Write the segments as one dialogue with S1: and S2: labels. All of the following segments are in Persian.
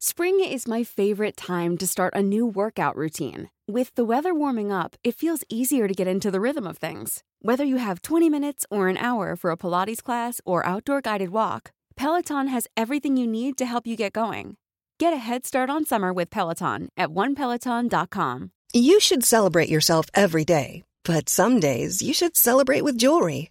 S1: Spring is my favorite time to start a new workout routine. With the weather warming up, it feels easier to get into the rhythm of things. Whether you have 20 minutes or an hour for a Pilates class or outdoor guided walk, Peloton has everything you need to help you get going. Get a head start on summer with Peloton at onepeloton.com.
S2: You should celebrate yourself every day, but some days you should celebrate with jewelry.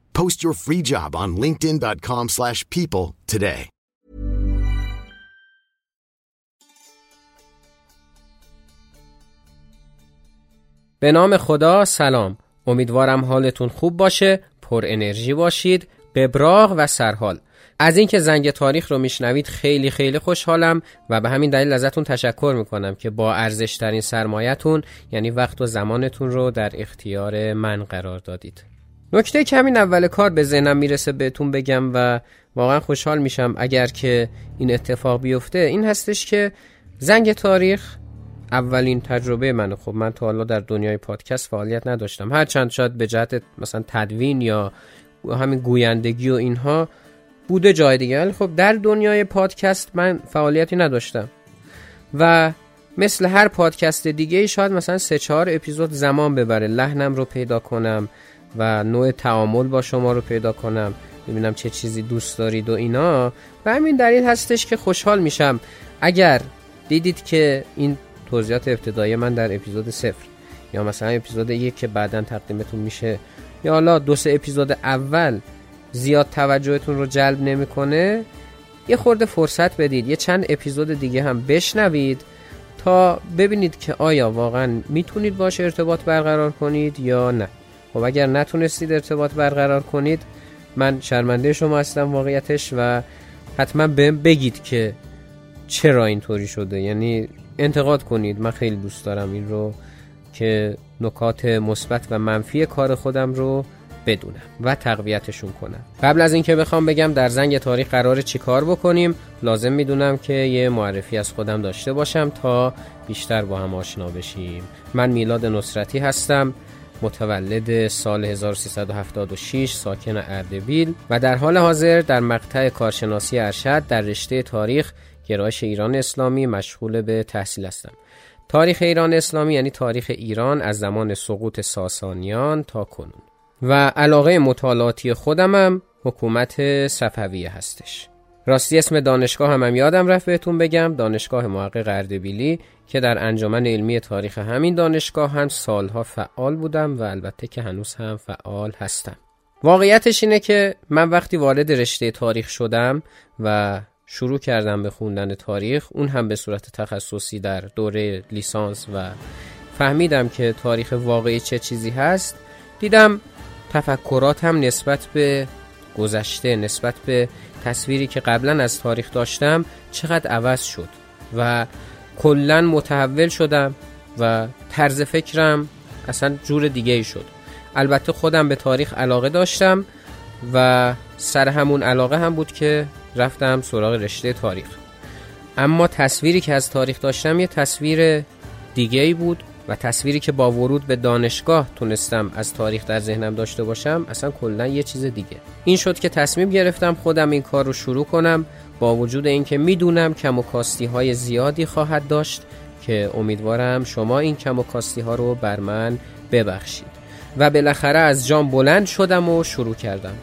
S3: Post your free job on linkedin.com/people slash people today.
S4: به نام خدا سلام. امیدوارم حالتون خوب باشه پر انرژی باشید قبراغ و سرحال. از اینکه زنگ تاریخ رو میشنوید خیلی خیلی خوشحالم و به همین دلیل ازتون تشکر می‌کنم که با ارزش ترین سرمایتون یعنی وقت و زمانتون رو در اختیار من قرار دادید. نکته کمین اول کار به ذهنم می‌رسه بهتون بگم و واقعا خوشحال میشم اگر که این اتفاق بیفته. این هستش که زنگ تاریخ اولین تجربه منه. خب من تا حالا در دنیای پادکست فعالیت نداشتم. هرچند شاید به جهت مثلا تدوین یا همین گویندگی و اینها بوده جای دیگه. ولی خب در دنیای پادکست من فعالیتی نداشتم. و مثل هر پادکست دیگه شاید مثلا سه چهار اپیزود زمان ببره. لحنم رو پیدا کنم. و نوع تعامل با شما رو پیدا کنم. ببینم چه چیزی دوست دارید و اینا. و همین دلیل هستش که خوشحال میشم. اگر دیدید که این توضیحات ابتدایی من در اپیزود صفر یا مثلا اپیزود یک که بعدا تقدیمتون میشه یا حالا دو سه اپیزود اول زیاد توجهتون رو جلب نمی‌کنه یه خورده فرصت بدید یه چند اپیزود دیگه هم بشنوید تا ببینید که آیا واقعا می‌تونید باش ارتباط برقرار کنید یا نه. خب اگر نتونستید ارتباط برقرار کنید من شرمنده شما هستم واقعیتش و حتما بهم بگید که چرا اینطوری شده. یعنی انتقاد کنید. من خیلی دوست دارم این رو که نکات مثبت و منفی کار خودم رو بدونم و تقویتشون کنم. قبل از اینکه بخوام بگم در زنگ تاریخ قرار چی کار بکنیم لازم می‌دونم که یه معرفی از خودم داشته باشم تا بیشتر با هم آشنا بشیم. من میلاد نصرتی هستم. متولد سال 1376 ساکن اردبیل و در حال حاضر در مقطع کارشناسی ارشد در رشته تاریخ گرایش ایران اسلامی مشغول به تحصیل هستم. تاریخ ایران اسلامی یعنی تاریخ ایران از زمان سقوط ساسانیان تا کنون. و علاقه مطالعاتی خودمم حکومت صفویه هستش. راستی اسم دانشگاه هم, هم یادم رفت بهتون بگم. دانشگاه محقق اردبیلی که در انجمن علمی تاریخ همین دانشگاه هم سالها فعال بودم و البته که هنوز هم فعال هستم. واقعیتش اینه که من وقتی وارد رشته تاریخ شدم و شروع کردم به خوندن تاریخ اون هم به صورت تخصصی در دوره لیسانس و فهمیدم که تاریخ واقعی چه چیزی هست. دیدم تفکرات هم نسبت به گذشته نسبت به تصویری که قبلا از تاریخ داشتم چقدر عوض شد و کلا متحول شدم و طرز فکرم اصلا جور دیگه شد. البته خودم به تاریخ علاقه داشتم و سر همون علاقه هم بود که رفتم سراغ رشته تاریخ. اما تصویری که از تاریخ داشتم یه تصویر دیگه ای بود. و تصویری که با ورود به دانشگاه تونستم از تاریخ در ذهنم داشته باشم اصلا کلا یه چیز دیگه. این شد که تصمیم گرفتم خودم این کار رو شروع کنم با وجود اینکه می‌دونم کم و کاستی های زیادی خواهد داشت که امیدوارم شما این کم و کاستی ها رو بر من ببخشید. و بالاخره از جام بلند شدم و شروع کردم.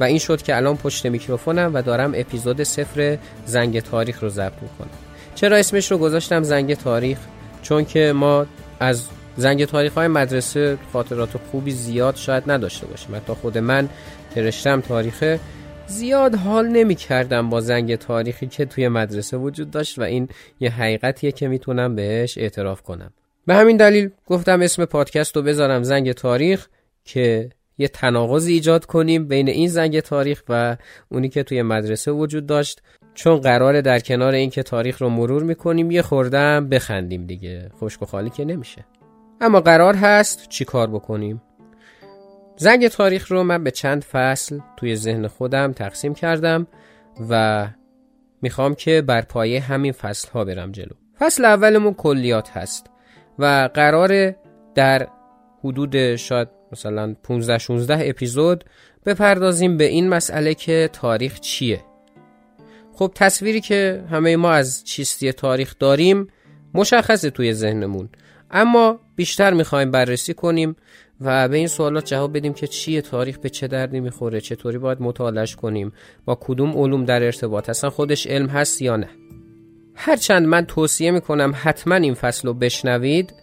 S4: و این شد که الان پشت میکروفونم و دارم اپیزود صفر زنگ تاریخ رو ضبط می‌کنم. چرا اسمش رو گذاشتم زنگ تاریخ؟ چون که ما از زنگ تاریخ های مدرسه خاطرات خوبی زیاد شاید نداشته باشیم. حتی خود من که رشتم تاریخه زیاد حال نمی کردم با زنگ تاریخی که توی مدرسه وجود داشت و این یه حقیقتیه که می‌تونم بهش اعتراف کنم. به همین دلیل گفتم اسم پادکست رو بذارم زنگ تاریخ که یه تناقضی ایجاد کنیم بین این زنگ تاریخ و اونی که توی مدرسه وجود داشت. چون قراره در کنار این که تاریخ رو مرور می‌کنیم یه خوردم بخندیم دیگه. خشک و خالی که نمیشه. اما قرار هست چی کار بکنیم؟ زنگ تاریخ رو من به چند فصل توی ذهن خودم تقسیم کردم و می‌خوام که بر پایه همین فصل ها برم جلو. فصل اولمون کلیات هست و قرار در حدود شاید مثلا 15 16 اپیزود بپردازیم به این مسئله که تاریخ چیه. خب تصویری که همه ما از چیستی تاریخ داریم مشخصه توی ذهنمون. اما بیشتر می‌خوایم بررسی کنیم و به این سوالات جواب بدیم که چیه تاریخ به چه دردی می‌خوره چطوری باید مطالعش کنیم با کدوم علوم در ارتباط اصلا خودش علم هست یا نه. هرچند من توصیه می‌کنم حتما این فصل رو بشنوید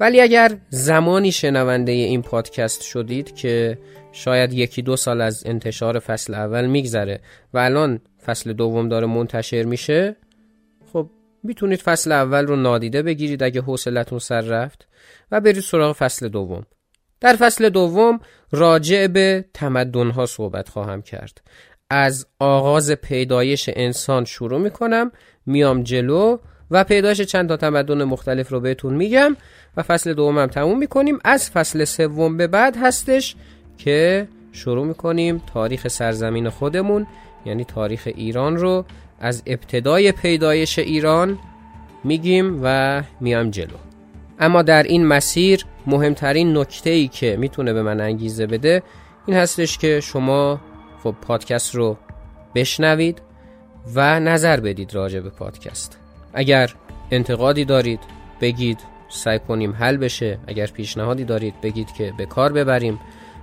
S4: ولی اگر زمانی شنونده این پادکست شدید که شاید یکی دو سال از انتشار فصل اول میگذره و الان فصل دوم داره منتشر میشه خب می‌تونید فصل اول رو نادیده بگیرید اگه حوصلتون سر رفت و برید سراغ فصل دوم. در فصل دوم راجع به تمدنها صحبت خواهم کرد. از آغاز پیدایش انسان شروع می‌کنم میام جلو و پیدایش چند تا تمدن مختلف رو بهتون میگم و فصل دومم تموم می‌کنیم. از فصل سوم به بعد هستش که شروع می‌کنیم تاریخ سرزمین خودمون یعنی تاریخ ایران رو. از ابتدای پیدایش ایران میگیم و میام جلو. اما در این مسیر مهمترین نکته ای که می‌تونه به من انگیزه بده این هستش که شما خب پادکست رو بشنوید و نظر بدید راجع به پادکست. اگر انتقادی دارید بگید سعی کنیم حل بشه. اگر پیشنهادی دارید بگید که به کار ببریم.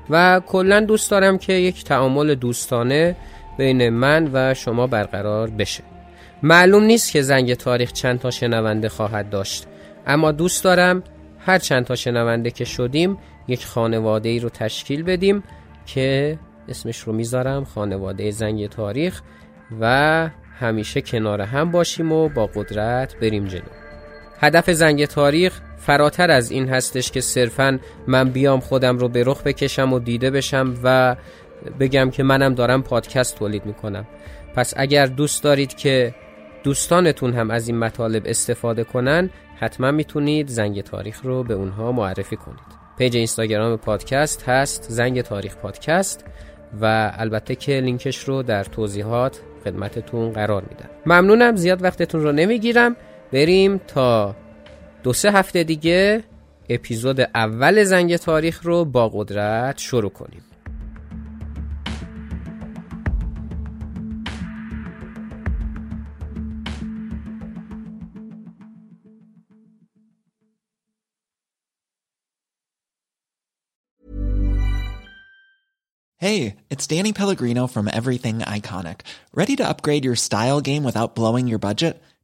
S4: و کلا دوست دارم که یک تعامل دوستانه بین من و شما برقرار بشه. معلوم نیست که زنگ تاریخ چند تا شنونده خواهد داشت. اما دوست دارم هر چند تا شنونده که شدیم یک خانواده ای رو تشکیل بدیم که اسمش رو می‌ذارم خانواده زنگ تاریخ و همیشه کنار هم باشیم و با قدرت بریم جلو. هدف زنگ تاریخ فراتر از این هستش که صرفا من بیام خودم رو به رخ بکشم و دیده بشم و بگم که منم دارم پادکست تولید می‌کنم. پس اگر دوست دارید که دوستانتون هم از این مطالب استفاده کنن حتما می‌تونید زنگ تاریخ رو به اونها معرفی کنید. پیج اینستاگرام پادکست هست زنگ تاریخ پادکست و البته که لینکش رو در توضیحات خدمتتون قرار میدم. ممنونم زیاد وقتتون رو نمی‌گیرم. بریم تا دو سه هفته دیگه اپیزود اول زنگ تاریخ رو با قدرت شروع کنیم
S5: Hey, it's Danny Pellegrino from Everything Iconic. Ready to upgrade your style game without blowing your budget?